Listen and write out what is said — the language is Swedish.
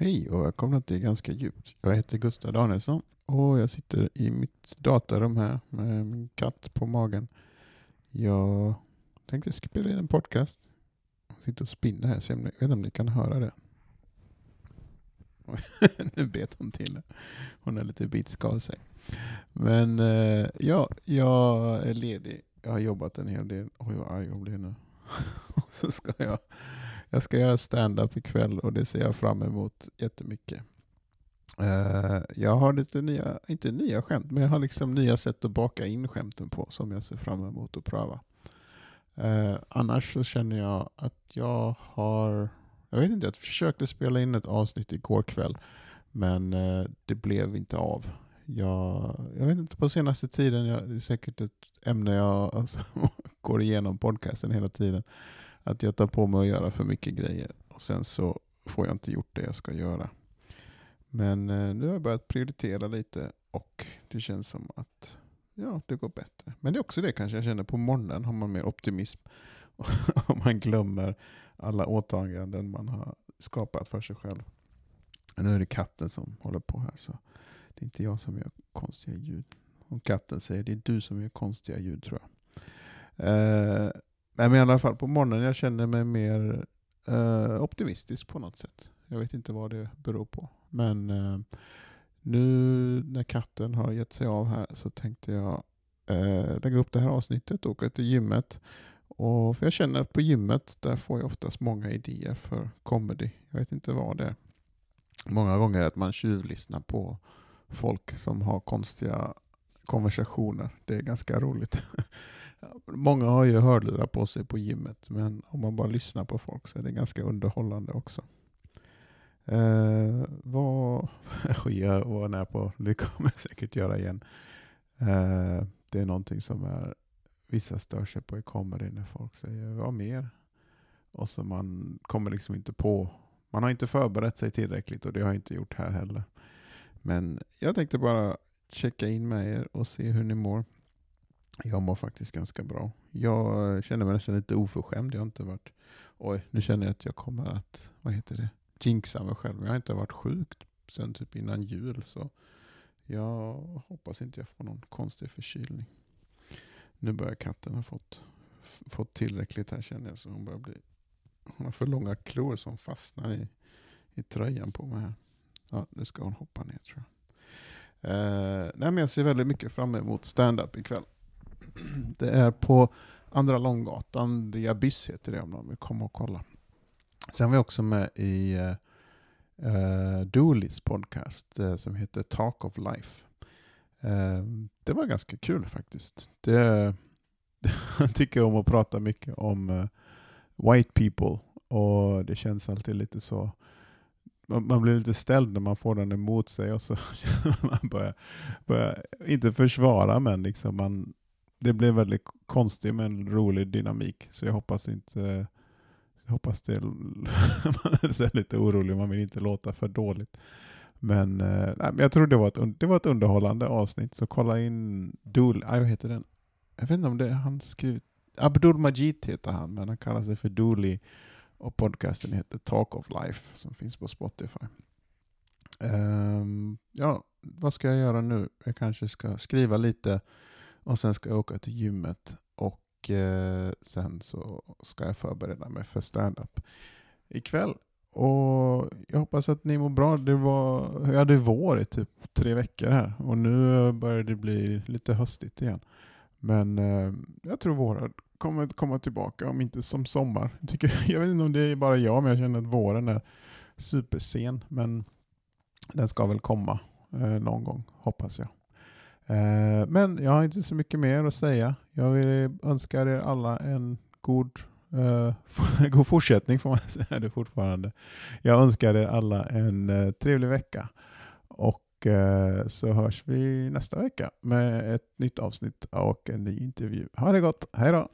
Hej och välkomna till Ganska djupt. Jag heter Gustav Danielsson och jag sitter i mitt datarum här med min katt på magen. Jag tänkte spela in en podcast. Jag sitter och spinner här, så jag vet inte om ni kan höra det. nu bet hon till det. Hon är lite bitsk av sig. Men eh, ja, jag är ledig. Jag har jobbat en hel del. Oj vad arg hon blir nu. så ska jag jag ska göra stand-up ikväll och det ser jag fram emot jättemycket. Uh, jag har lite nya, inte nya skämt, men jag har liksom nya sätt att baka in skämten på som jag ser fram emot att pröva. Uh, annars så känner jag att jag har, jag vet inte, jag försökte spela in ett avsnitt igår kväll, men uh, det blev inte av. Jag, jag vet inte, på senaste tiden, jag, det är säkert ett ämne jag alltså, går igenom podcasten hela tiden att jag tar på mig att göra för mycket grejer och sen så får jag inte gjort det jag ska göra. Men eh, nu har jag börjat prioritera lite och det känns som att ja, det går bättre. Men det är också det kanske jag känner på morgonen har man mer optimism Om man glömmer alla åtaganden man har skapat för sig själv. Nu är det katten som håller på här så det är inte jag som gör konstiga ljud. Och katten säger det är du som gör konstiga ljud tror jag. Eh, Nej, men i alla fall på morgonen jag känner mig mer eh, optimistisk på något sätt. Jag vet inte vad det beror på. Men eh, nu när katten har gett sig av här så tänkte jag eh, lägga upp det här avsnittet och åka till gymmet. Och för jag känner att på gymmet där får jag oftast många idéer för comedy. Jag vet inte vad det är. Många gånger att man tjuvlyssnar på folk som har konstiga konversationer. Det är ganska roligt. Många har ju hörlurar på sig på gymmet, men om man bara lyssnar på folk så är det ganska underhållande också. Eh, vad jag var nära på, det kommer jag säkert göra igen. Eh, det är någonting som är, vissa stör sig på i comedy när folk säger vad mer? Och så man kommer liksom inte på, man har inte förberett sig tillräckligt och det har jag inte gjort här heller. Men jag tänkte bara checka in med er och se hur ni mår. Jag mår faktiskt ganska bra. Jag eh, känner mig nästan lite oförskämd. Jag har inte varit... Oj, nu känner jag att jag kommer att, vad heter det, jinxa mig själv. Jag har inte varit sjuk sen typ innan jul. Så jag hoppas inte jag får någon konstig förkylning. Nu börjar katten ha fått, fått tillräckligt här känner jag. Så hon börjar bli... Hon har för långa klor som fastnar i, i tröjan på mig här. Ja, nu ska hon hoppa ner tror jag. Uh, nej, men jag ser väldigt mycket fram emot stand-up ikväll. Det är på Andra Långgatan, The Abyss heter det om de vill komma och kolla. Sen var jag också med i eh, eh, uh, Doolis Dooleys podcast uh, som heter Talk of Life. Uh, det var ganska kul faktiskt. Det, jag tycker om att prata mycket om uh, white people och det känns alltid lite så man blir lite ställd när man får den emot sig och så man börjar, börjar inte försvara men liksom man, det blir väldigt konstigt med en rolig dynamik. Så jag hoppas inte, jag hoppas det, man är lite orolig, man vill inte låta för dåligt. Men, eh, nej, men jag tror det var, ett, det var ett underhållande avsnitt, så kolla in Dool, ah, vad heter den? Jag vet inte om det är han skrivit, Abdul Majid heter han, men han kallar sig för Dooley och podcasten heter Talk of Life som finns på Spotify. Um, ja, vad ska jag göra nu? Jag kanske ska skriva lite och sen ska jag åka till gymmet och eh, sen så ska jag förbereda mig för stand-up ikväll. Och jag hoppas att ni mår bra. Det var, jag hade vår i typ tre veckor här och nu börjar det bli lite höstigt igen. Men eh, jag tror våren kommer komma tillbaka, om inte som sommar. Jag, tycker, jag vet inte om det är bara jag, men jag känner att våren är supersen. Men den ska väl komma eh, någon gång, hoppas jag. Eh, men jag har inte så mycket mer att säga. Jag vill önska er alla en god, eh, god fortsättning, får man säga det fortfarande. Jag önskar er alla en eh, trevlig vecka. Och eh, så hörs vi nästa vecka med ett nytt avsnitt och en ny intervju. Ha det gott, hej då!